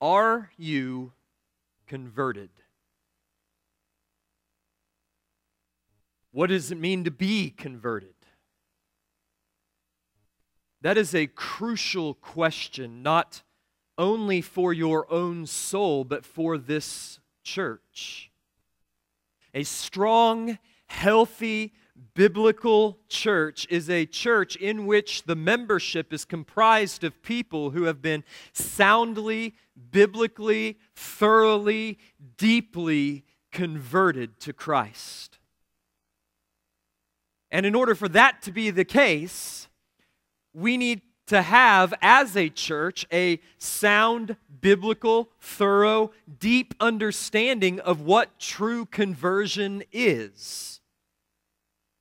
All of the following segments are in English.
Are you converted? What does it mean to be converted? That is a crucial question, not only for your own soul, but for this church. A strong, healthy, biblical church is a church in which the membership is comprised of people who have been soundly, biblically, thoroughly, deeply converted to Christ. And in order for that to be the case, we need to have, as a church, a sound, biblical, thorough, deep understanding of what true conversion is.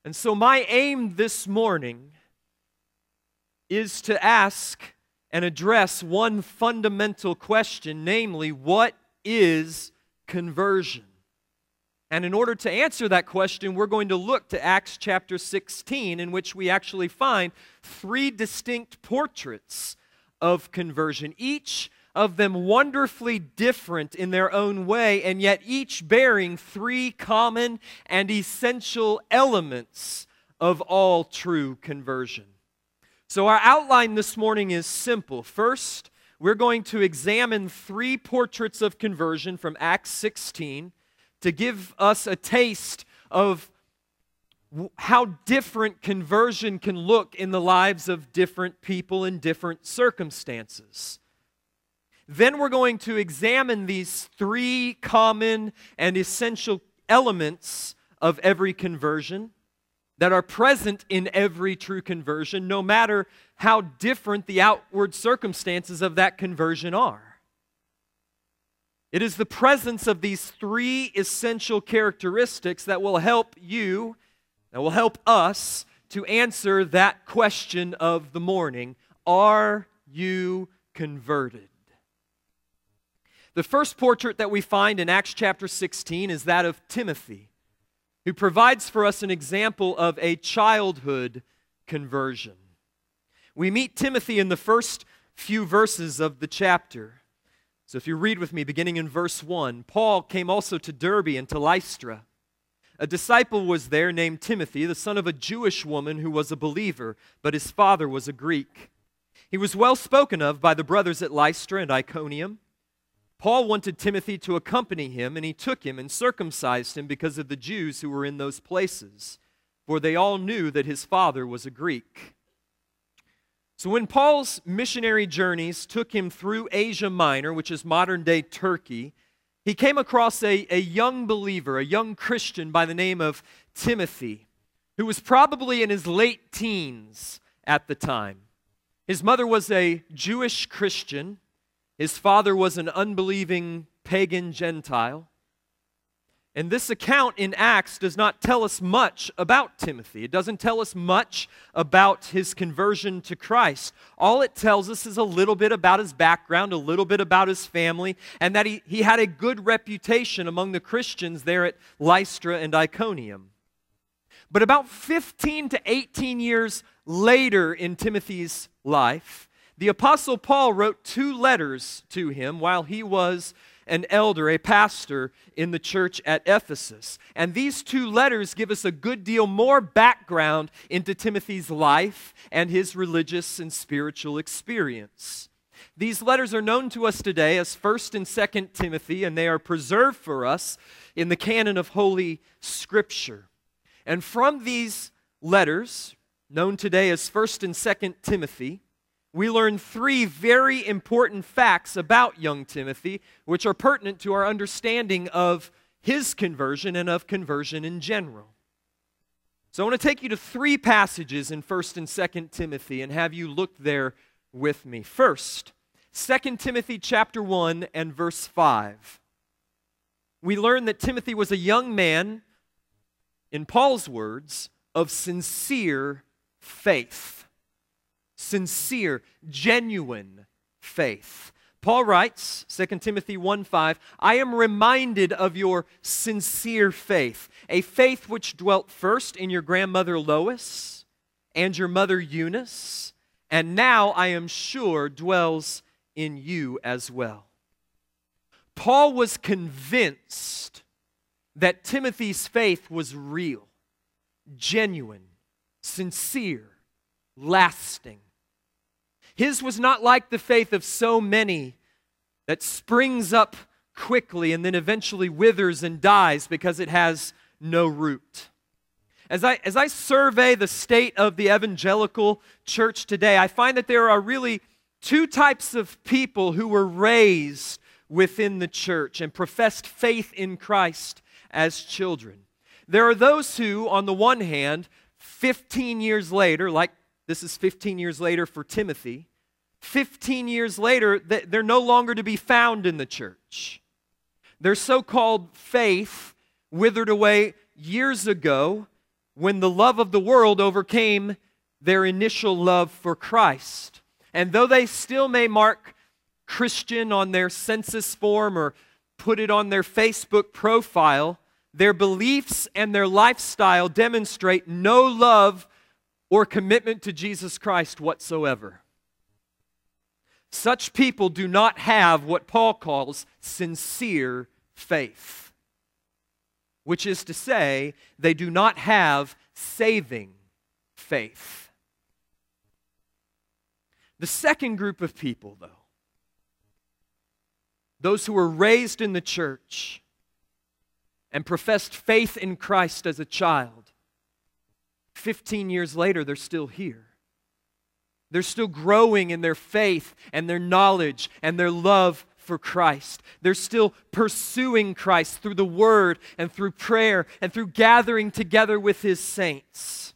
And so, my aim this morning is to ask and address one fundamental question namely, what is conversion? And in order to answer that question, we're going to look to Acts chapter 16, in which we actually find three distinct portraits of conversion, each of them wonderfully different in their own way, and yet each bearing three common and essential elements of all true conversion. So, our outline this morning is simple. First, we're going to examine three portraits of conversion from Acts 16 to give us a taste of how different conversion can look in the lives of different people in different circumstances. Then we're going to examine these three common and essential elements of every conversion that are present in every true conversion, no matter how different the outward circumstances of that conversion are. It is the presence of these three essential characteristics that will help you, that will help us to answer that question of the morning Are you converted? The first portrait that we find in Acts chapter 16 is that of Timothy, who provides for us an example of a childhood conversion. We meet Timothy in the first few verses of the chapter. So if you read with me, beginning in verse 1, Paul came also to Derbe and to Lystra. A disciple was there named Timothy, the son of a Jewish woman who was a believer, but his father was a Greek. He was well spoken of by the brothers at Lystra and Iconium. Paul wanted Timothy to accompany him, and he took him and circumcised him because of the Jews who were in those places, for they all knew that his father was a Greek. So, when Paul's missionary journeys took him through Asia Minor, which is modern day Turkey, he came across a, a young believer, a young Christian by the name of Timothy, who was probably in his late teens at the time. His mother was a Jewish Christian, his father was an unbelieving pagan Gentile. And this account in Acts does not tell us much about Timothy. It doesn't tell us much about his conversion to Christ. All it tells us is a little bit about his background, a little bit about his family, and that he, he had a good reputation among the Christians there at Lystra and Iconium. But about 15 to 18 years later in Timothy's life, the Apostle Paul wrote two letters to him while he was an elder, a pastor in the church at Ephesus. And these two letters give us a good deal more background into Timothy's life and his religious and spiritual experience. These letters are known to us today as 1st and 2nd Timothy, and they are preserved for us in the canon of Holy Scripture. And from these letters, known today as 1st and 2nd Timothy, we learn three very important facts about young Timothy, which are pertinent to our understanding of his conversion and of conversion in general. So I want to take you to three passages in 1st and 2nd Timothy and have you look there with me. First, 2 Timothy chapter 1 and verse 5. We learn that Timothy was a young man, in Paul's words, of sincere faith sincere, genuine faith. Paul writes, 2 Timothy 1 5, I am reminded of your sincere faith, a faith which dwelt first in your grandmother Lois and your mother Eunice, and now I am sure dwells in you as well. Paul was convinced that Timothy's faith was real, genuine, sincere, lasting. His was not like the faith of so many that springs up quickly and then eventually withers and dies because it has no root. As I, as I survey the state of the evangelical church today, I find that there are really two types of people who were raised within the church and professed faith in Christ as children. There are those who, on the one hand, 15 years later, like this is 15 years later for Timothy, 15 years later, they're no longer to be found in the church. Their so called faith withered away years ago when the love of the world overcame their initial love for Christ. And though they still may mark Christian on their census form or put it on their Facebook profile, their beliefs and their lifestyle demonstrate no love or commitment to Jesus Christ whatsoever. Such people do not have what Paul calls sincere faith which is to say, they do not have saving faith. The second group of people, though, those who were raised in the church and professed faith in Christ as a child, 15 years later, they're still here. They're still growing in their faith and their knowledge and their love for Christ. They're still pursuing Christ through the Word and through prayer and through gathering together with His saints.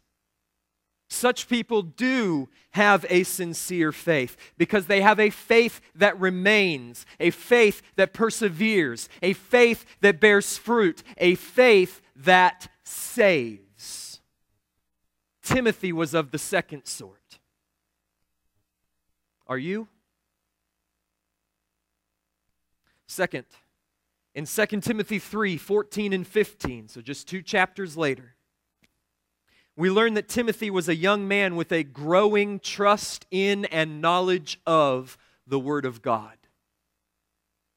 Such people do have a sincere faith because they have a faith that remains, a faith that perseveres, a faith that bears fruit, a faith that saves. Timothy was of the second sort. Are you? Second, in 2 Timothy 3 14 and 15, so just two chapters later, we learn that Timothy was a young man with a growing trust in and knowledge of the Word of God.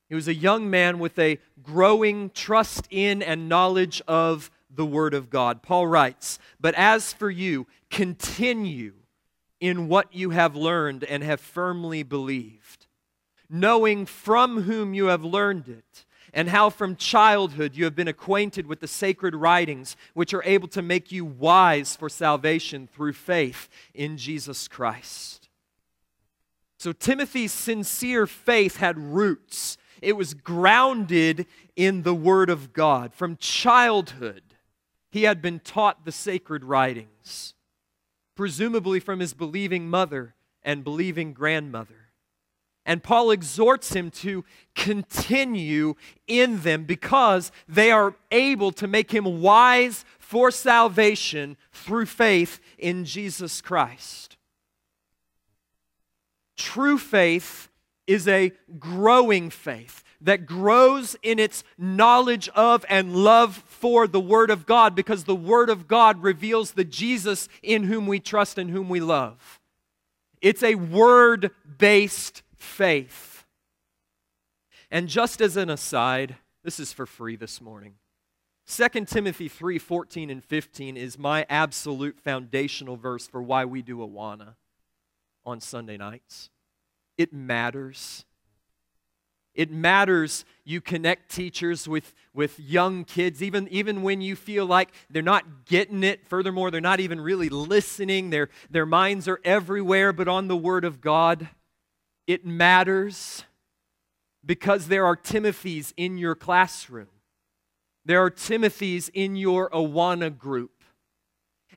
He was a young man with a growing trust in and knowledge of the Word of God. Paul writes, But as for you, continue in what you have learned and have firmly believed knowing from whom you have learned it, and how from childhood you have been acquainted with the sacred writings, which are able to make you wise for salvation through faith in Jesus Christ. So, Timothy's sincere faith had roots. It was grounded in the Word of God. From childhood, he had been taught the sacred writings, presumably from his believing mother and believing grandmother. And Paul exhorts him to continue in them because they are able to make him wise for salvation through faith in Jesus Christ. True faith is a growing faith that grows in its knowledge of and love for the Word of God because the Word of God reveals the Jesus in whom we trust and whom we love. It's a word based faith. And just as an aside, this is for free this morning. 2 Timothy 3 14 and 15 is my absolute foundational verse for why we do Awana on Sunday nights. It matters. It matters you connect teachers with, with young kids, even, even when you feel like they're not getting it. Furthermore, they're not even really listening. Their, their minds are everywhere but on the Word of God. It matters because there are Timothys in your classroom. There are Timothys in your Awana group.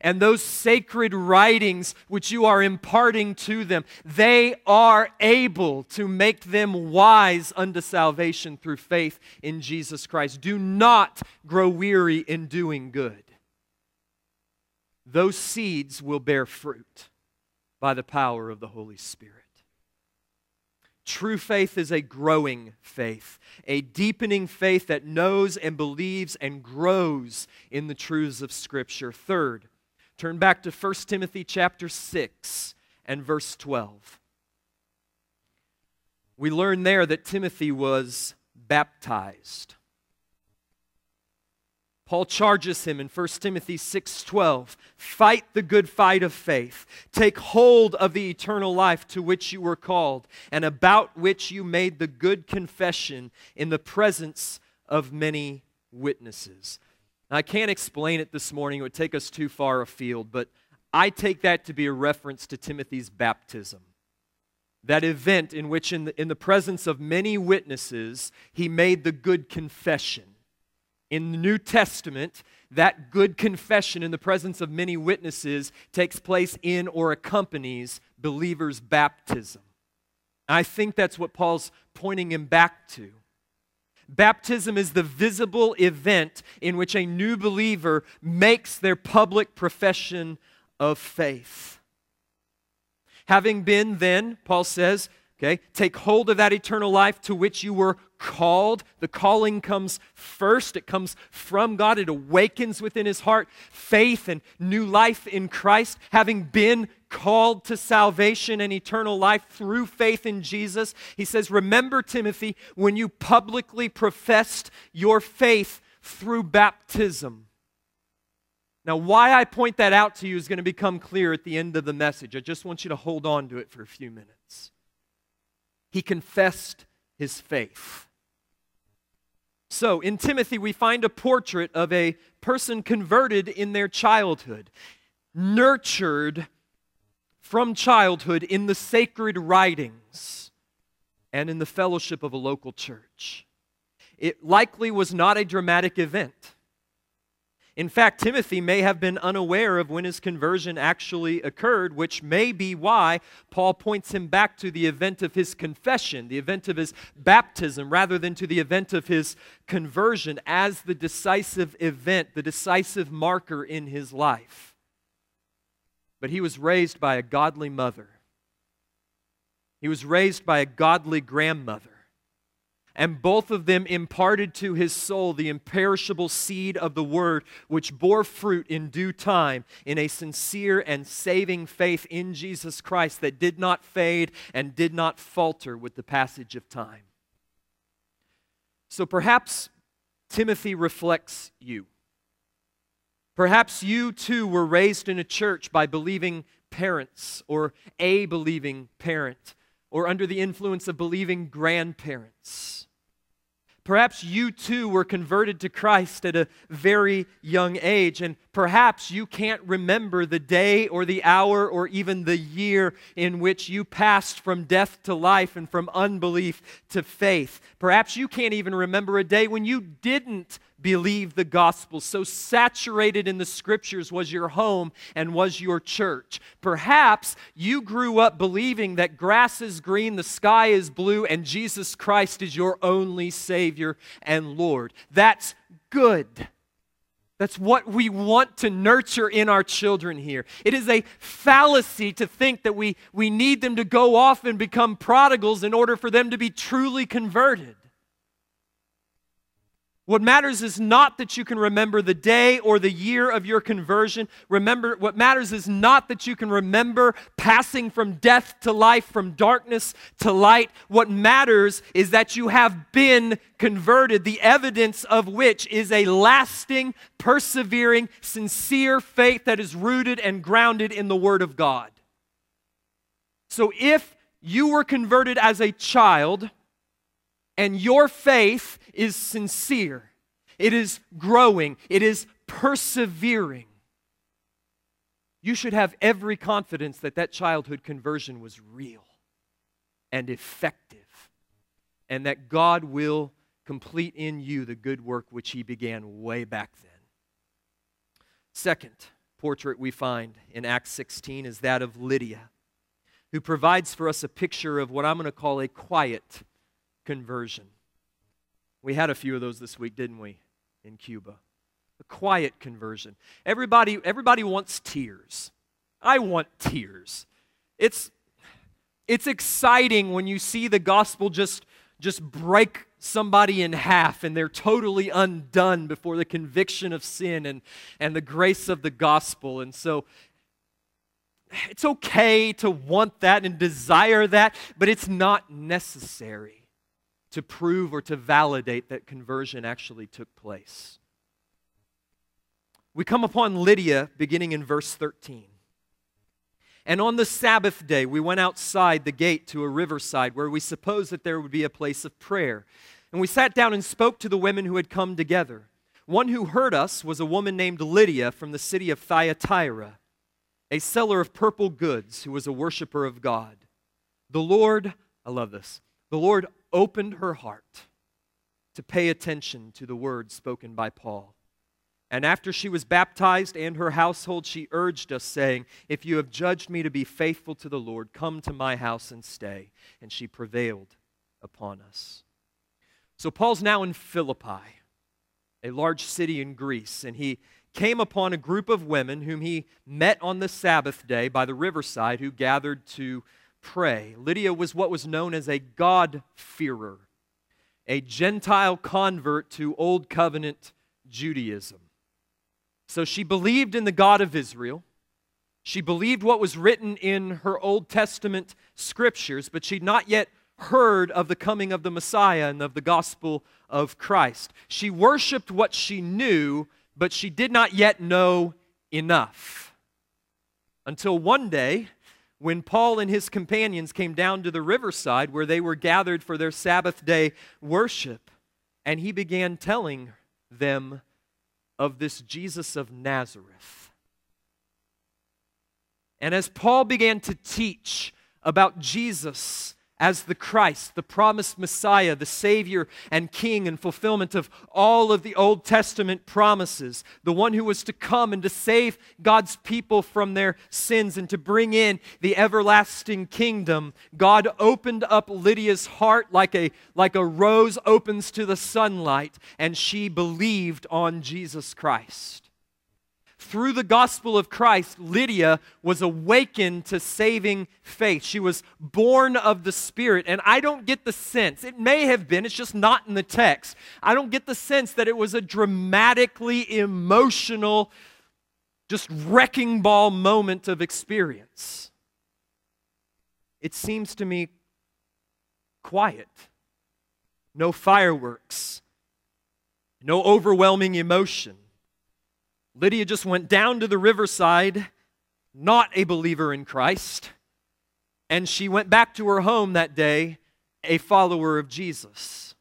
And those sacred writings which you are imparting to them, they are able to make them wise unto salvation through faith in Jesus Christ. Do not grow weary in doing good. Those seeds will bear fruit by the power of the Holy Spirit. True faith is a growing faith, a deepening faith that knows and believes and grows in the truths of Scripture. Third, turn back to 1 Timothy chapter 6 and verse 12. we learn there that Timothy was baptized. Paul charges him in 1 Timothy 6:12, "Fight the good fight of faith. Take hold of the eternal life to which you were called and about which you made the good confession in the presence of many witnesses." I can't explain it this morning, it would take us too far afield, but I take that to be a reference to Timothy's baptism. That event in which, in the, in the presence of many witnesses, he made the good confession in the New Testament, that good confession in the presence of many witnesses takes place in or accompanies believers' baptism. I think that's what Paul's pointing him back to. Baptism is the visible event in which a new believer makes their public profession of faith. Having been then, Paul says, Okay? Take hold of that eternal life to which you were called. The calling comes first, it comes from God, it awakens within his heart faith and new life in Christ. Having been called to salvation and eternal life through faith in Jesus, he says, Remember, Timothy, when you publicly professed your faith through baptism. Now, why I point that out to you is going to become clear at the end of the message. I just want you to hold on to it for a few minutes he confessed his faith. So, in Timothy, we find a portrait of a person converted in their childhood, nurtured from childhood in the sacred writings and in the fellowship of a local church. It likely was not a dramatic event. In fact, Timothy may have been unaware of when his conversion actually occurred, which may be why Paul points him back to the event of his confession, the event of his baptism, rather than to the event of his conversion as the decisive event, the decisive marker in his life. But he was raised by a godly mother, he was raised by a godly grandmother and both of them imparted to his soul the imperishable seed of the word, which bore fruit in due time in a sincere and saving faith in Jesus Christ that did not fade and did not falter with the passage of time. So perhaps Timothy reflects you. Perhaps you too were raised in a church by believing parents or a believing parent or under the influence of believing grandparents. Perhaps you too were converted to Christ at a very young age, and perhaps you can't remember the day or the hour or even the year in which you passed from death to life and from unbelief to faith. Perhaps you can't even remember a day when you didn't believe the gospel. So saturated in the scriptures was your home and was your church. Perhaps you grew up believing that grass is green, the sky is blue, and Jesus Christ is your only Savior and Lord. That's good. That's what we want to nurture in our children here. It is a fallacy to think that we, we need them to go off and become prodigals in order for them to be truly converted. What matters is not that you can remember the day or the year of your conversion. Remember, what matters is not that you can remember passing from death to life, from darkness to light. What matters is that you have been converted, the evidence of which is a lasting, persevering, sincere faith that is rooted and grounded in the Word of God. So if you were converted as a child, and your faith is sincere, it is growing, it is persevering, you should have every confidence that that childhood conversion was real and effective, and that God will complete in you the good work which He began way back then. Second portrait we find in Acts 16 is that of Lydia, who provides for us a picture of what I'm going to call a quiet conversion. We had a few of those this week, didn't we, in Cuba? A quiet conversion. Everybody, everybody wants tears. I want tears. It's, it's exciting when you see the gospel just, just break somebody in half and they're totally undone before the conviction of sin and, and the grace of the gospel. And so it's okay to want that and desire that, but it's not necessary to prove or to validate that conversion actually took place. We come upon Lydia beginning in verse 13. And on the Sabbath day, we went outside the gate to a riverside where we supposed that there would be a place of prayer. And we sat down and spoke to the women who had come together. One who heard us was a woman named Lydia from the city of Thyatira, a seller of purple goods who was a worshiper of God. The Lord, I love this, the Lord opened her heart to pay attention to the words spoken by Paul. And after she was baptized and her household, she urged us, saying, If you have judged me to be faithful to the Lord, come to my house and stay. And she prevailed upon us. So Paul's now in Philippi, a large city in Greece, and he came upon a group of women whom he met on the Sabbath day by the riverside who gathered to pray. Lydia was what was known as a God-fearer, a Gentile convert to Old Covenant Judaism. So she believed in the God of Israel. She believed what was written in her Old Testament scriptures, but she'd not yet heard of the coming of the Messiah and of the gospel of Christ. She worshiped what she knew, but she did not yet know enough. Until one day, when Paul and his companions came down to the riverside where they were gathered for their Sabbath day worship, and he began telling them of this Jesus of Nazareth. And as Paul began to teach about Jesus as the Christ, the promised Messiah, the Savior and King, and fulfillment of all of the Old Testament promises, the one who was to come and to save God's people from their sins and to bring in the everlasting kingdom, God opened up Lydia's heart like a, like a rose opens to the sunlight, and she believed on Jesus Christ through the gospel of Christ, Lydia was awakened to saving faith. She was born of the Spirit. And I don't get the sense, it may have been, it's just not in the text. I don't get the sense that it was a dramatically emotional, just wrecking ball moment of experience. It seems to me quiet, no fireworks, no overwhelming emotion Lydia just went down to the riverside, not a believer in Christ, and she went back to her home that day, a follower of Jesus.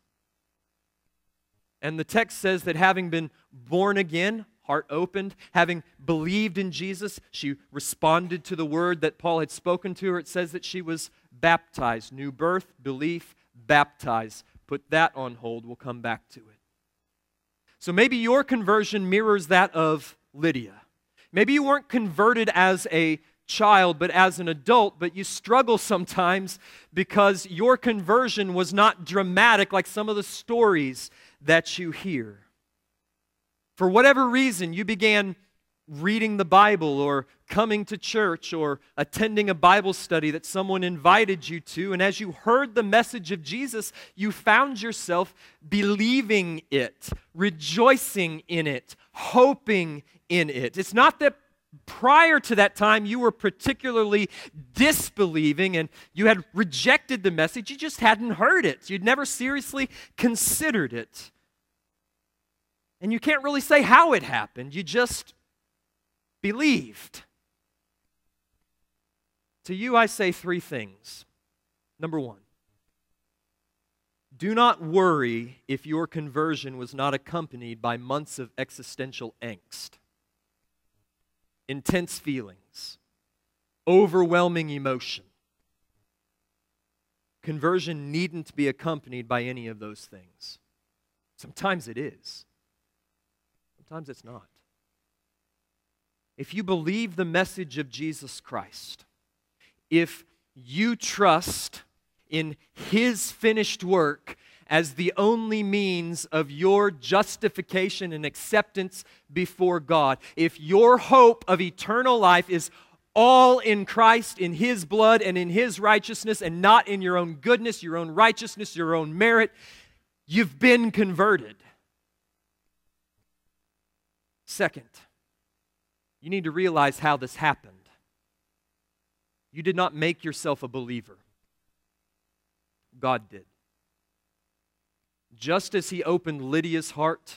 And the text says that having been born again, heart opened, having believed in Jesus, she responded to the word that Paul had spoken to her. It says that she was baptized. New birth, belief, baptized. Put that on hold. We'll come back to it. So maybe your conversion mirrors that of Lydia. Maybe you weren't converted as a child, but as an adult, but you struggle sometimes because your conversion was not dramatic like some of the stories that you hear. For whatever reason, you began reading the Bible or coming to church or attending a Bible study that someone invited you to. And as you heard the message of Jesus, you found yourself believing it, rejoicing in it, hoping in it. It's not that prior to that time you were particularly disbelieving and you had rejected the message, you just hadn't heard it. You'd never seriously considered it. And you can't really say how it happened. You just believed. To you, I say three things. Number one, do not worry if your conversion was not accompanied by months of existential angst, intense feelings, overwhelming emotion. Conversion needn't be accompanied by any of those things. Sometimes it is, sometimes it's not if you believe the message of Jesus Christ, if you trust in His finished work as the only means of your justification and acceptance before God, if your hope of eternal life is all in Christ, in His blood, and in His righteousness, and not in your own goodness, your own righteousness, your own merit, you've been converted. Second, you need to realize how this happened. You did not make yourself a believer, God did. Just as he opened Lydia's heart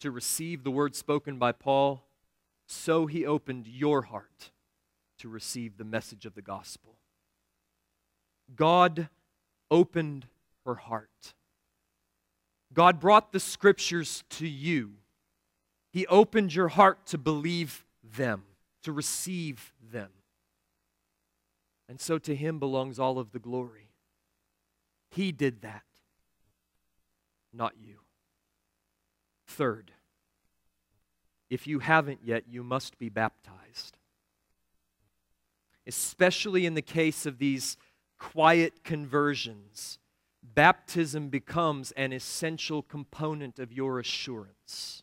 to receive the word spoken by Paul, so he opened your heart to receive the message of the gospel. God opened her heart. God brought the scriptures to you. He opened your heart to believe them, to receive them. And so to him belongs all of the glory. He did that, not you. Third, if you haven't yet, you must be baptized. Especially in the case of these quiet conversions, baptism becomes an essential component of your assurance.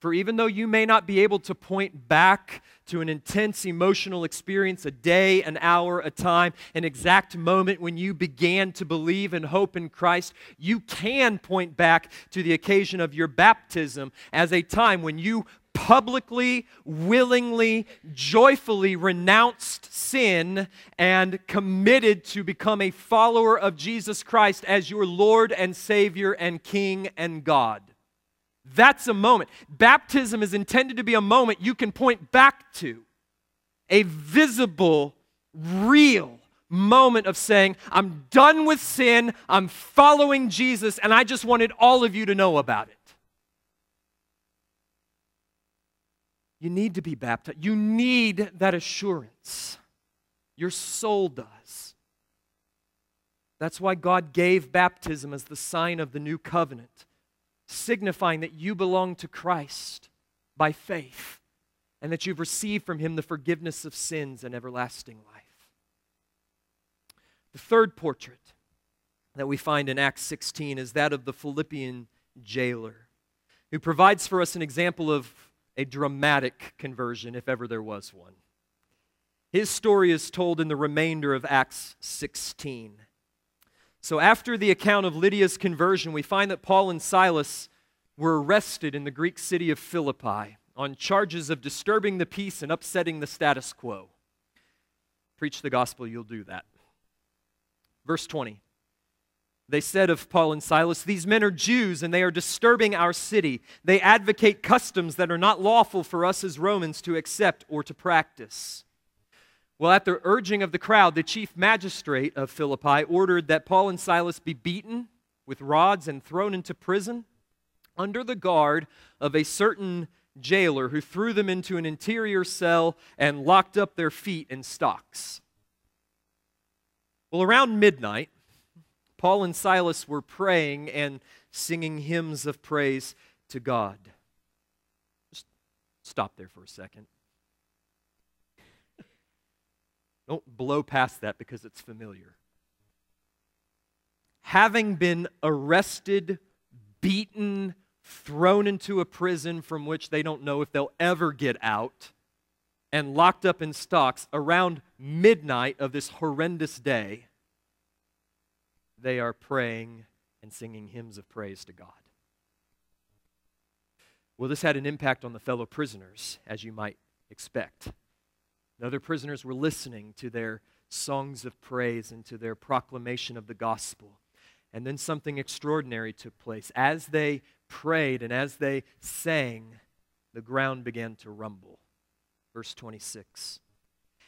For even though you may not be able to point back to an intense emotional experience, a day, an hour, a time, an exact moment when you began to believe and hope in Christ, you can point back to the occasion of your baptism as a time when you publicly, willingly, joyfully renounced sin and committed to become a follower of Jesus Christ as your Lord and Savior and King and God. That's a moment. Baptism is intended to be a moment you can point back to, a visible, real moment of saying, I'm done with sin, I'm following Jesus, and I just wanted all of you to know about it. You need to be baptized. You need that assurance. Your soul does. That's why God gave baptism as the sign of the new covenant signifying that you belong to Christ by faith and that you've received from him the forgiveness of sins and everlasting life. The third portrait that we find in Acts 16 is that of the Philippian jailer, who provides for us an example of a dramatic conversion, if ever there was one. His story is told in the remainder of Acts 16. So, after the account of Lydia's conversion, we find that Paul and Silas were arrested in the Greek city of Philippi on charges of disturbing the peace and upsetting the status quo. Preach the gospel, you'll do that. Verse 20. They said of Paul and Silas, These men are Jews and they are disturbing our city. They advocate customs that are not lawful for us as Romans to accept or to practice. Well, at the urging of the crowd, the chief magistrate of Philippi ordered that Paul and Silas be beaten with rods and thrown into prison under the guard of a certain jailer who threw them into an interior cell and locked up their feet in stocks. Well, around midnight, Paul and Silas were praying and singing hymns of praise to God. Just stop there for a second. Don't blow past that because it's familiar. Having been arrested, beaten, thrown into a prison from which they don't know if they'll ever get out, and locked up in stocks around midnight of this horrendous day, they are praying and singing hymns of praise to God. Well, this had an impact on the fellow prisoners, as you might expect. The other prisoners were listening to their songs of praise and to their proclamation of the gospel. And then something extraordinary took place. As they prayed and as they sang, the ground began to rumble. Verse 26.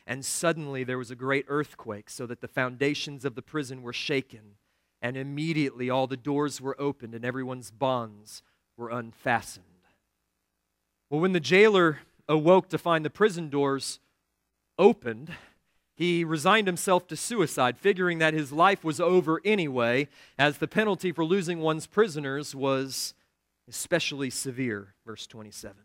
And suddenly there was a great earthquake, so that the foundations of the prison were shaken. And immediately all the doors were opened and everyone's bonds were unfastened. Well, when the jailer awoke to find the prison doors opened, he resigned himself to suicide, figuring that his life was over anyway, as the penalty for losing one's prisoners was especially severe. Verse 27.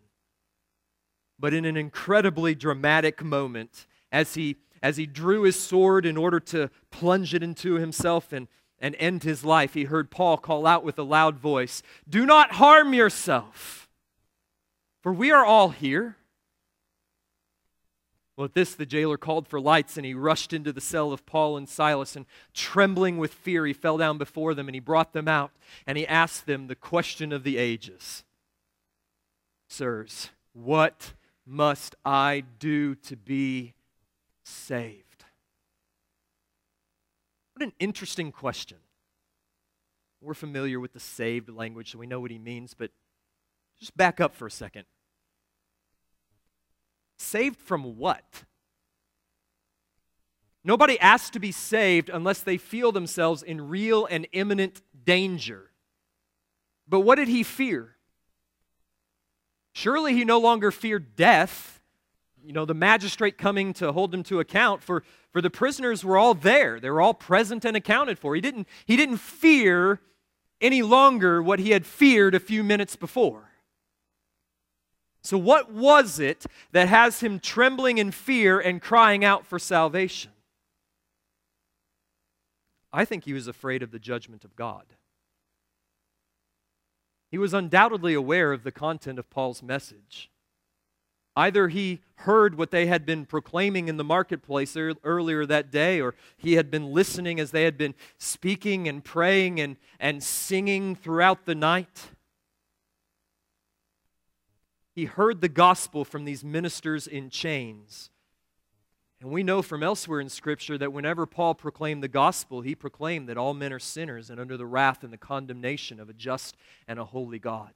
But in an incredibly dramatic moment, as he, as he drew his sword in order to plunge it into himself and, and end his life, he heard Paul call out with a loud voice Do not harm yourself, for we are all here. Well, at this, the jailer called for lights and he rushed into the cell of Paul and Silas. And trembling with fear, he fell down before them and he brought them out and he asked them the question of the ages Sirs, what must I do to be saved? What an interesting question. We're familiar with the saved language, so we know what he means, but just back up for a second. Saved from what? Nobody asks to be saved unless they feel themselves in real and imminent danger. But what did he fear? Surely he no longer feared death. You know, the magistrate coming to hold him to account for, for the prisoners were all there. They were all present and accounted for. He didn't, he didn't fear any longer what he had feared a few minutes before. So, what was it that has him trembling in fear and crying out for salvation? I think he was afraid of the judgment of God. He was undoubtedly aware of the content of Paul's message. Either he heard what they had been proclaiming in the marketplace earlier that day, or he had been listening as they had been speaking and praying and, and singing throughout the night. He heard the gospel from these ministers in chains. And we know from elsewhere in Scripture that whenever Paul proclaimed the gospel, he proclaimed that all men are sinners and under the wrath and the condemnation of a just and a holy God.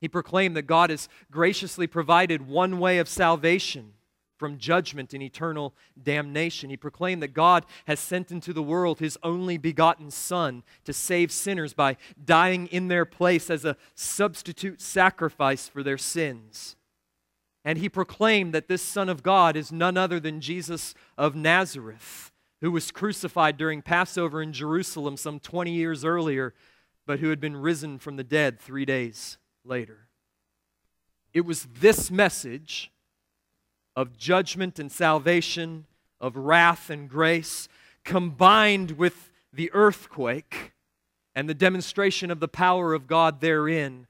He proclaimed that God has graciously provided one way of salvation from judgment and eternal damnation. He proclaimed that God has sent into the world his only begotten Son to save sinners by dying in their place as a substitute sacrifice for their sins. And he proclaimed that this Son of God is none other than Jesus of Nazareth, who was crucified during Passover in Jerusalem some 20 years earlier, but who had been risen from the dead three days later. It was this message of judgment and salvation, of wrath and grace, combined with the earthquake and the demonstration of the power of God therein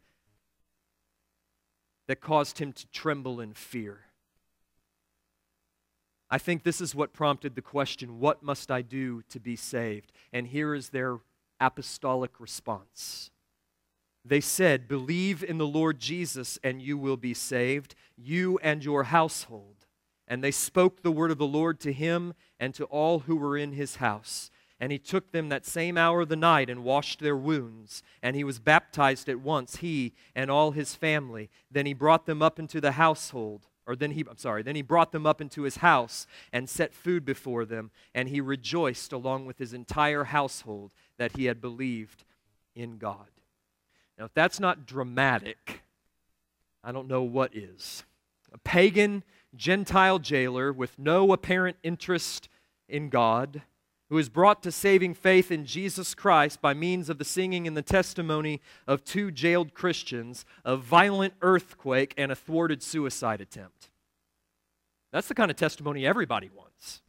that caused him to tremble in fear. I think this is what prompted the question what must I do to be saved? And here is their apostolic response. They said, Believe in the Lord Jesus, and you will be saved, you and your household. And they spoke the word of the Lord to him and to all who were in his house. And he took them that same hour of the night and washed their wounds. And he was baptized at once, he and all his family. Then he brought them up into the household. Or then he, I'm sorry, then he brought them up into his house and set food before them. And he rejoiced along with his entire household that he had believed in God. Now, if that's not dramatic, I don't know what is. A pagan Gentile jailer with no apparent interest in God who is brought to saving faith in Jesus Christ by means of the singing and the testimony of two jailed Christians, a violent earthquake, and a thwarted suicide attempt. That's the kind of testimony everybody wants.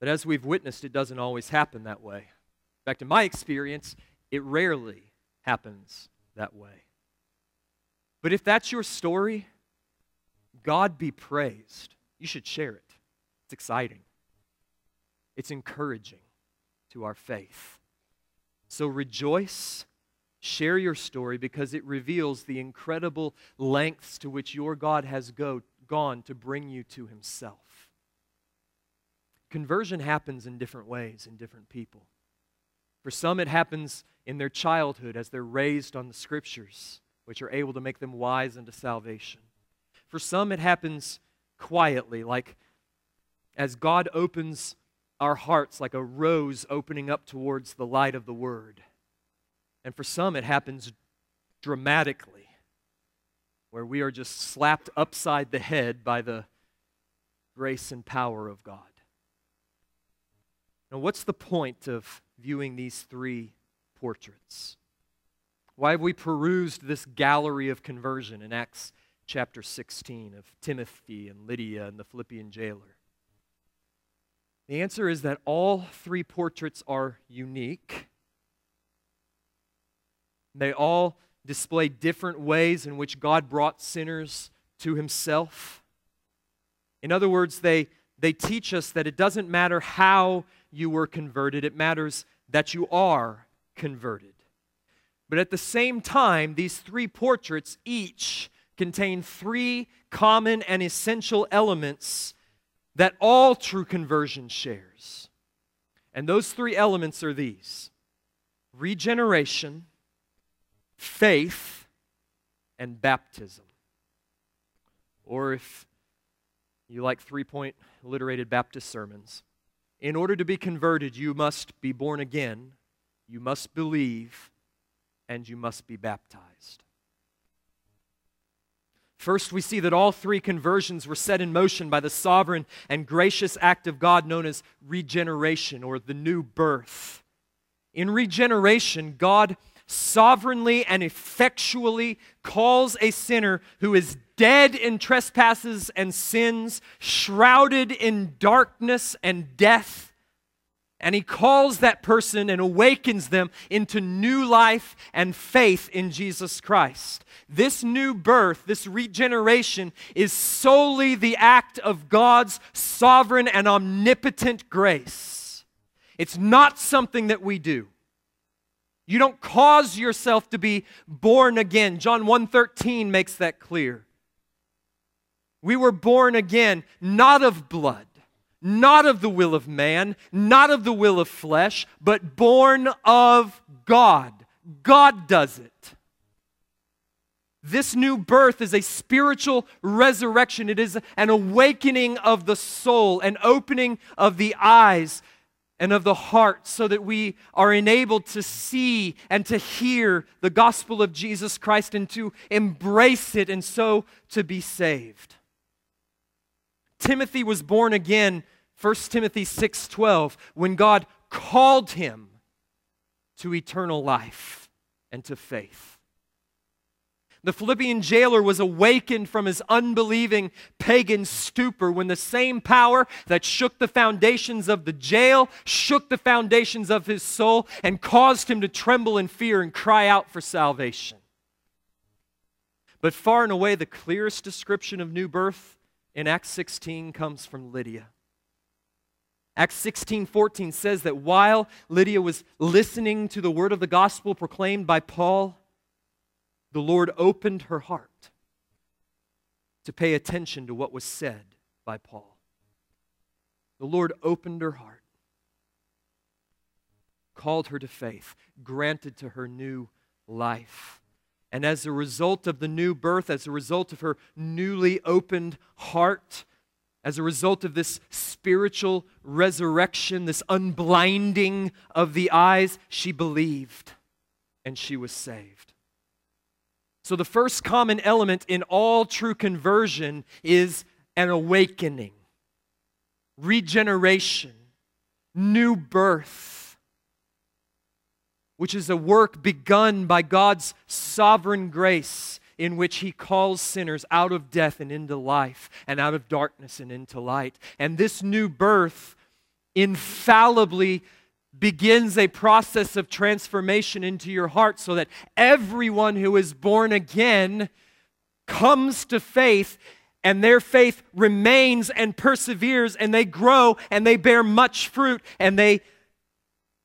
But as we've witnessed, it doesn't always happen that way. In fact, in my experience, it rarely happens that way. But if that's your story, God be praised. You should share it. It's exciting. It's encouraging to our faith. So rejoice, share your story because it reveals the incredible lengths to which your God has go, gone to bring you to Himself. Conversion happens in different ways in different people. For some, it happens in their childhood as they're raised on the Scriptures, which are able to make them wise unto salvation. For some, it happens quietly, like as God opens our hearts like a rose opening up towards the light of the Word. And for some, it happens dramatically, where we are just slapped upside the head by the grace and power of God. Now, what's the point of viewing these three portraits? Why have we perused this gallery of conversion in Acts chapter 16 of Timothy and Lydia and the Philippian jailer? The answer is that all three portraits are unique. They all display different ways in which God brought sinners to himself. In other words, they, they teach us that it doesn't matter how you were converted, it matters that you are converted. But at the same time, these three portraits each contain three common and essential elements that all true conversion shares. And those three elements are these regeneration, faith, and baptism. Or if you like three point alliterated Baptist sermons, in order to be converted, you must be born again, you must believe, and you must be baptized. First, we see that all three conversions were set in motion by the sovereign and gracious act of God known as regeneration or the new birth. In regeneration, God sovereignly and effectually calls a sinner who is dead in trespasses and sins, shrouded in darkness and death. And he calls that person and awakens them into new life and faith in Jesus Christ. This new birth, this regeneration, is solely the act of God's sovereign and omnipotent grace. It's not something that we do. You don't cause yourself to be born again. John 1:13 makes that clear. We were born again not of blood, not of the will of man, not of the will of flesh, but born of God. God does it. This new birth is a spiritual resurrection. It is an awakening of the soul, an opening of the eyes and of the heart so that we are enabled to see and to hear the gospel of Jesus Christ and to embrace it and so to be saved. Timothy was born again 1 Timothy 6:12 when God called him to eternal life and to faith. The Philippian jailer was awakened from his unbelieving pagan stupor when the same power that shook the foundations of the jail shook the foundations of his soul and caused him to tremble in fear and cry out for salvation. But far and away, the clearest description of new birth in Acts 16 comes from Lydia. Acts 16 14 says that while Lydia was listening to the word of the gospel proclaimed by Paul, the Lord opened her heart to pay attention to what was said by Paul. The Lord opened her heart, called her to faith, granted to her new life. And as a result of the new birth, as a result of her newly opened heart, as a result of this spiritual resurrection, this unblinding of the eyes, she believed and she was saved. So, the first common element in all true conversion is an awakening, regeneration, new birth, which is a work begun by God's sovereign grace in which he calls sinners out of death and into life, and out of darkness and into light. And this new birth infallibly begins a process of transformation into your heart so that everyone who is born again comes to faith and their faith remains and perseveres and they grow and they bear much fruit and they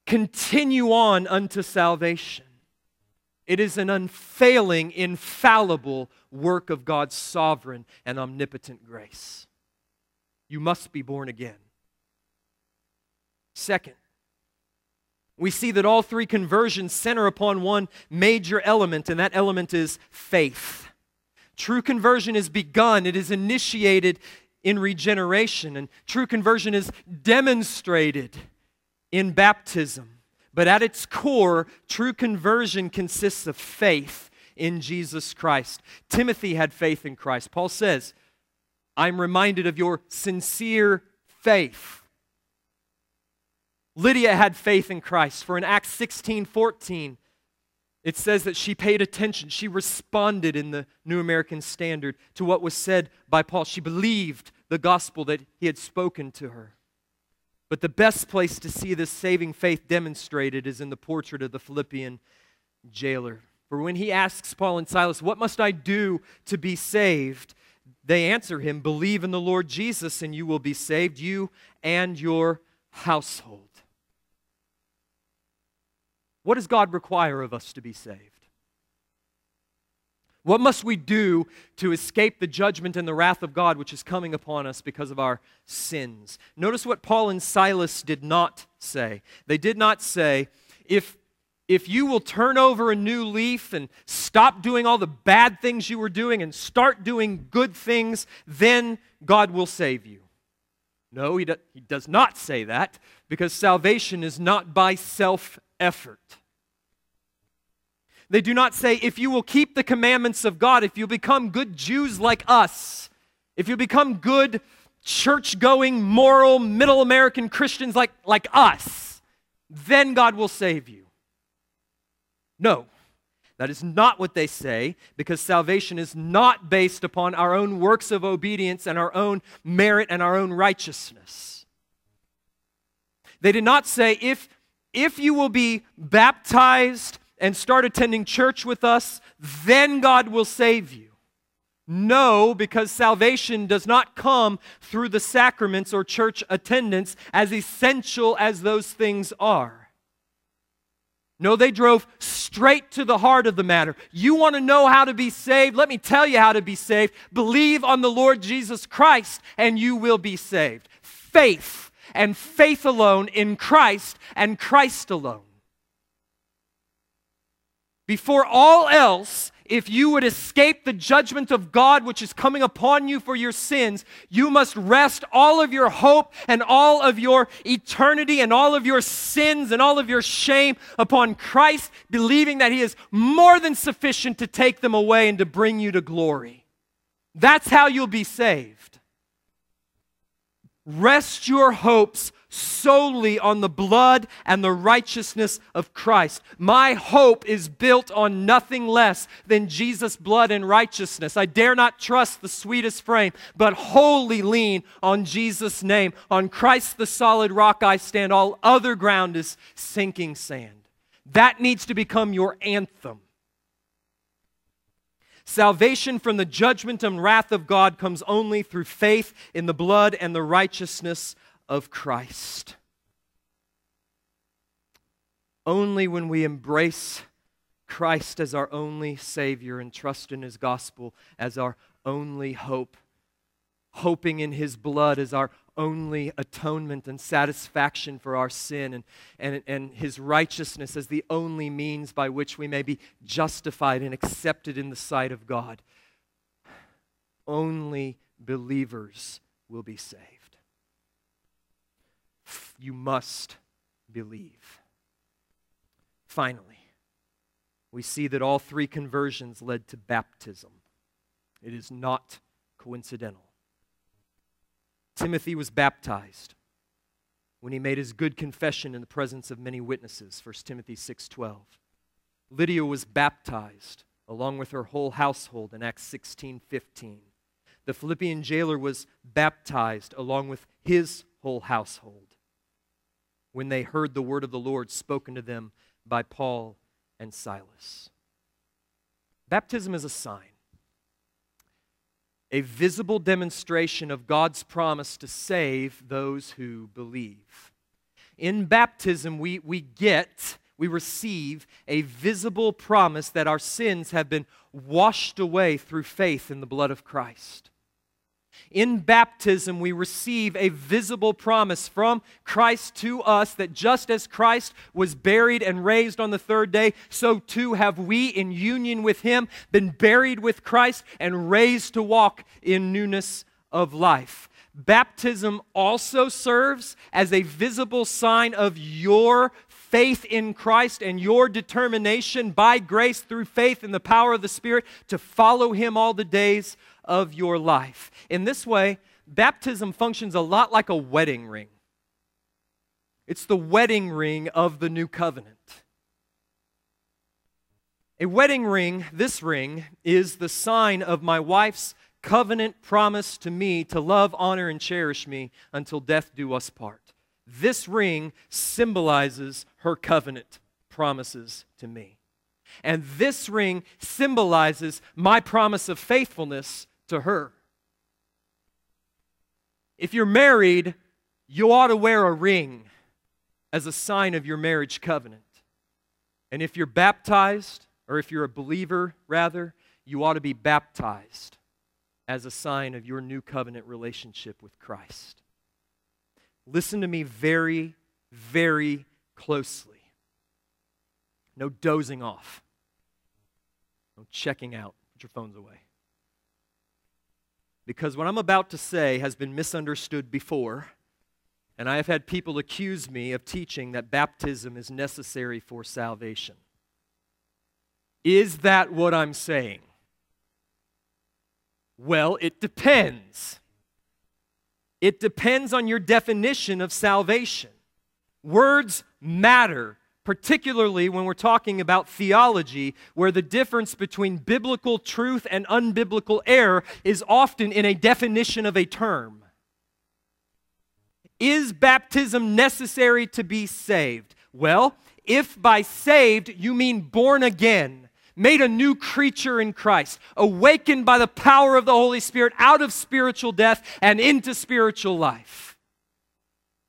continue on unto salvation. It is an unfailing, infallible work of God's sovereign and omnipotent grace. You must be born again. Second, we see that all three conversions center upon one major element, and that element is faith. True conversion is begun, it is initiated in regeneration, and true conversion is demonstrated in baptism. But at its core, true conversion consists of faith in Jesus Christ. Timothy had faith in Christ. Paul says, I'm reminded of your sincere faith. Lydia had faith in Christ. For in Acts 16 14, it says that she paid attention. She responded in the New American Standard to what was said by Paul. She believed the gospel that he had spoken to her. But the best place to see this saving faith demonstrated is in the portrait of the Philippian jailer. For when he asks Paul and Silas, What must I do to be saved? they answer him, Believe in the Lord Jesus, and you will be saved, you and your household. What does God require of us to be saved? What must we do to escape the judgment and the wrath of God which is coming upon us because of our sins? Notice what Paul and Silas did not say. They did not say, if, if you will turn over a new leaf and stop doing all the bad things you were doing and start doing good things, then God will save you. No, he, do, he does not say that because salvation is not by self effort. They do not say, if you will keep the commandments of God, if you become good Jews like us, if you become good church going, moral, middle American Christians like, like us, then God will save you. No, that is not what they say because salvation is not based upon our own works of obedience and our own merit and our own righteousness. They did not say, if, if you will be baptized and start attending church with us, then God will save you. No, because salvation does not come through the sacraments or church attendance, as essential as those things are. No, they drove straight to the heart of the matter. You want to know how to be saved? Let me tell you how to be saved. Believe on the Lord Jesus Christ, and you will be saved. Faith, and faith alone in Christ, and Christ alone. Before all else, if you would escape the judgment of God which is coming upon you for your sins, you must rest all of your hope and all of your eternity and all of your sins and all of your shame upon Christ, believing that He is more than sufficient to take them away and to bring you to glory. That's how you'll be saved. Rest your hopes solely on the blood and the righteousness of Christ. My hope is built on nothing less than Jesus' blood and righteousness. I dare not trust the sweetest frame, but wholly lean on Jesus' name. On Christ, the solid rock, I stand. All other ground is sinking sand. That needs to become your anthem. Salvation from the judgment and wrath of God comes only through faith in the blood and the righteousness of Christ. Only when we embrace Christ as our only Savior and trust in His gospel as our only hope, hoping in His blood as our only atonement and satisfaction for our sin, and, and, and His righteousness as the only means by which we may be justified and accepted in the sight of God. Only believers will be saved you must believe. Finally, we see that all three conversions led to baptism. It is not coincidental. Timothy was baptized when he made his good confession in the presence of many witnesses 1 timothy 6.12 lydia was baptized along with her whole household in acts 16.15 the philippian jailer was baptized along with his whole household when they heard the word of the Lord spoken to them by Paul and Silas. Baptism is a sign, a visible demonstration of God's promise to save those who believe. In baptism, we, we get, we receive a visible promise that our sins have been washed away through faith in the blood of Christ. In baptism, we receive a visible promise from Christ to us that just as Christ was buried and raised on the third day, so too have we, in union with Him, been buried with Christ and raised to walk in newness of life. Baptism also serves as a visible sign of your faith in Christ and your determination by grace through faith in the power of the Spirit to follow Him all the days of your life. In this way, baptism functions a lot like a wedding ring. It's the wedding ring of the new covenant. A wedding ring, this ring, is the sign of my wife's covenant promise to me to love, honor, and cherish me until death do us part. This ring symbolizes her covenant promises to me. And this ring symbolizes my promise of faithfulness to her. If you're married, you ought to wear a ring as a sign of your marriage covenant. And if you're baptized, or if you're a believer, rather, you ought to be baptized as a sign of your new covenant relationship with Christ. Listen to me very, very closely. No dozing off, no checking out. Put your phones away. Because what I'm about to say has been misunderstood before, and I have had people accuse me of teaching that baptism is necessary for salvation. Is that what I'm saying? Well, it depends. It depends on your definition of salvation. Words matter, particularly when we're talking about theology, where the difference between biblical truth and unbiblical error is often in a definition of a term. Is baptism necessary to be saved? Well, if by saved you mean born again, made a new creature in Christ, awakened by the power of the Holy Spirit out of spiritual death and into spiritual life,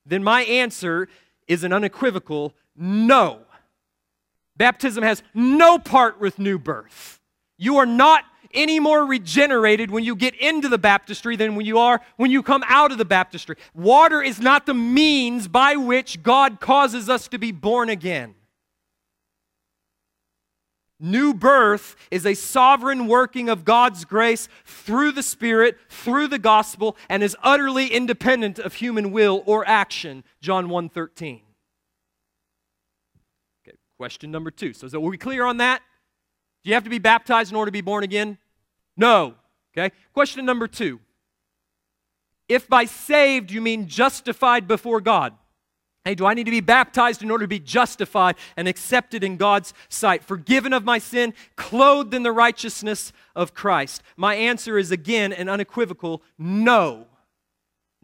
then my answer is an unequivocal no. Baptism has no part with new birth. You are not any more regenerated when you get into the baptistry than when you are when you come out of the baptistry. Water is not the means by which God causes us to be born again. New birth is a sovereign working of God's grace through the Spirit, through the gospel, and is utterly independent of human will or action. John 1:13. Question number 2. So, so are we clear on that? Do you have to be baptized in order to be born again? No. Okay? Question number 2. If by saved you mean justified before God, Hey, do I need to be baptized in order to be justified and accepted in God's sight, forgiven of my sin, clothed in the righteousness of Christ? My answer is again an unequivocal no.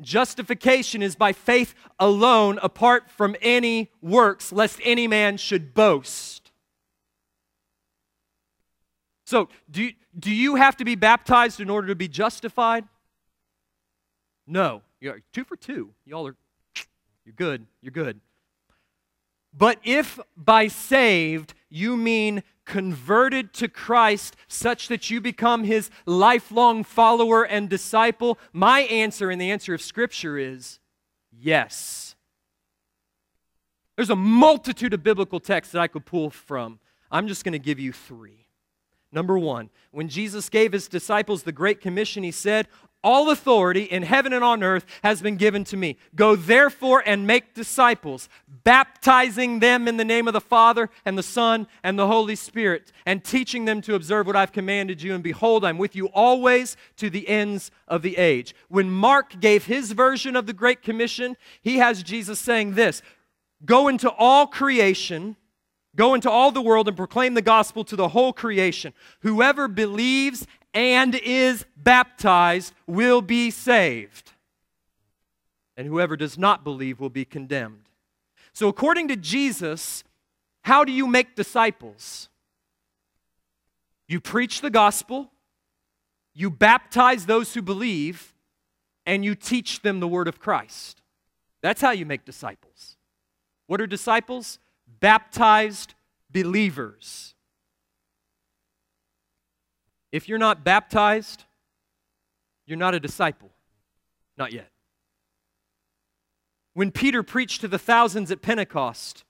Justification is by faith alone, apart from any works, lest any man should boast. So, do, do you have to be baptized in order to be justified? No. You're two for two. Y'all are you're good. You're good. But if by saved you mean converted to Christ such that you become his lifelong follower and disciple, my answer and the answer of Scripture is yes. There's a multitude of biblical texts that I could pull from. I'm just going to give you three. Number one, when Jesus gave his disciples the Great Commission, he said, all authority in heaven and on earth has been given to me. Go therefore and make disciples, baptizing them in the name of the Father and the Son and the Holy Spirit, and teaching them to observe what I've commanded you. And behold, I'm with you always to the ends of the age. When Mark gave his version of the Great Commission, he has Jesus saying this Go into all creation. Go into all the world and proclaim the gospel to the whole creation. Whoever believes and is baptized will be saved. And whoever does not believe will be condemned. So, according to Jesus, how do you make disciples? You preach the gospel, you baptize those who believe, and you teach them the word of Christ. That's how you make disciples. What are disciples? Baptized believers. If you're not baptized, you're not a disciple. Not yet. When Peter preached to the thousands at Pentecost,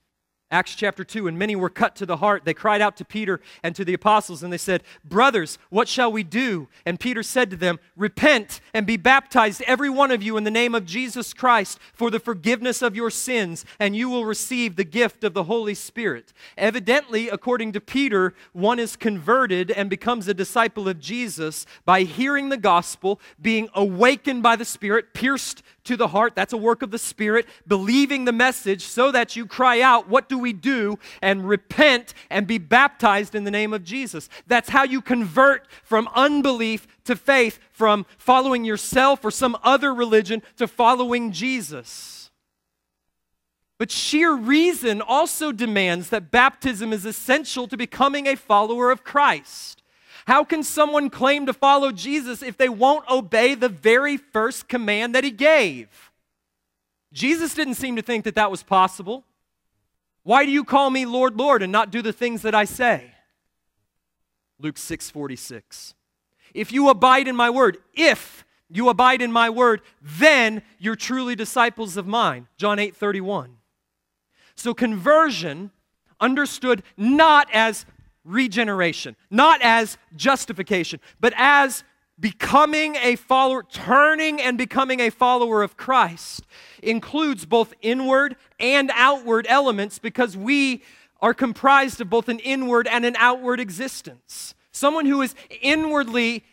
Acts chapter 2, and many were cut to the heart. They cried out to Peter and to the apostles, and they said, Brothers, what shall we do? And Peter said to them, Repent and be baptized, every one of you, in the name of Jesus Christ, for the forgiveness of your sins, and you will receive the gift of the Holy Spirit. Evidently, according to Peter, one is converted and becomes a disciple of Jesus by hearing the gospel, being awakened by the Spirit, pierced to the heart. That's a work of the Spirit, believing the message so that you cry out, What do we do? and repent and be baptized in the name of Jesus. That's how you convert from unbelief to faith, from following yourself or some other religion to following Jesus. But sheer reason also demands that baptism is essential to becoming a follower of Christ. How can someone claim to follow Jesus if they won't obey the very first command that he gave? Jesus didn't seem to think that that was possible. Why do you call me Lord, Lord, and not do the things that I say? Luke 6 46. If you abide in my word, if you abide in my word, then you're truly disciples of mine. John 8 31. So conversion understood not as regeneration, not as justification, but as becoming a follower, turning and becoming a follower of Christ includes both inward and outward elements because we are comprised of both an inward and an outward existence. Someone who is inwardly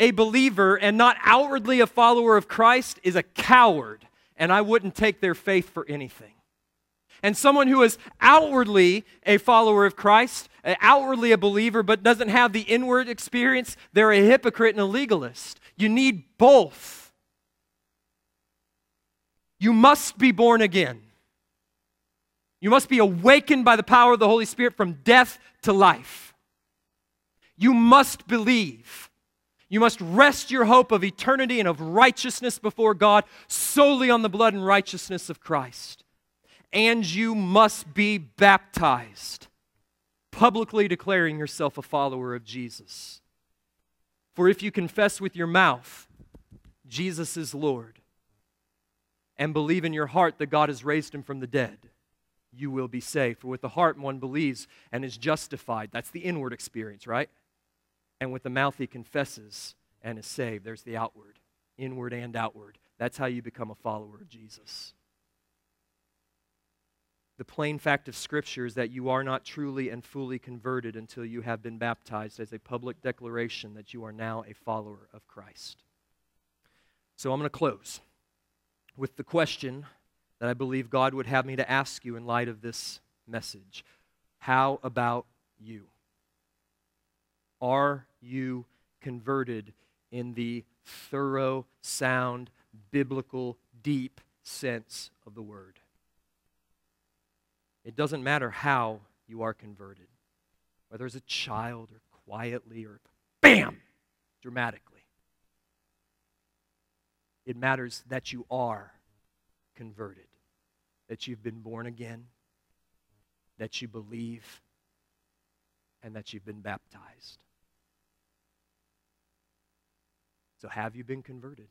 a believer and not outwardly a follower of Christ is a coward, and I wouldn't take their faith for anything. And someone who is outwardly a follower of Christ, outwardly a believer, but doesn't have the inward experience, they're a hypocrite and a legalist. You need both. You must be born again. You must be awakened by the power of the Holy Spirit from death to life. You must believe. You must rest your hope of eternity and of righteousness before God solely on the blood and righteousness of Christ. And you must be baptized, publicly declaring yourself a follower of Jesus. For if you confess with your mouth Jesus is Lord and believe in your heart that God has raised him from the dead, you will be saved. For with the heart one believes and is justified. That's the inward experience, right? And with the mouth he confesses and is saved. There's the outward, inward and outward. That's how you become a follower of Jesus. The plain fact of Scripture is that you are not truly and fully converted until you have been baptized as a public declaration that you are now a follower of Christ. So I'm going to close with the question that I believe God would have me to ask you in light of this message. How about you? Are you converted in the thorough, sound, biblical, deep sense of the word? It doesn't matter how you are converted, whether as a child or quietly or bam, dramatically. It matters that you are converted that you've been born again, that you believe, and that you've been baptized. So, have you been converted?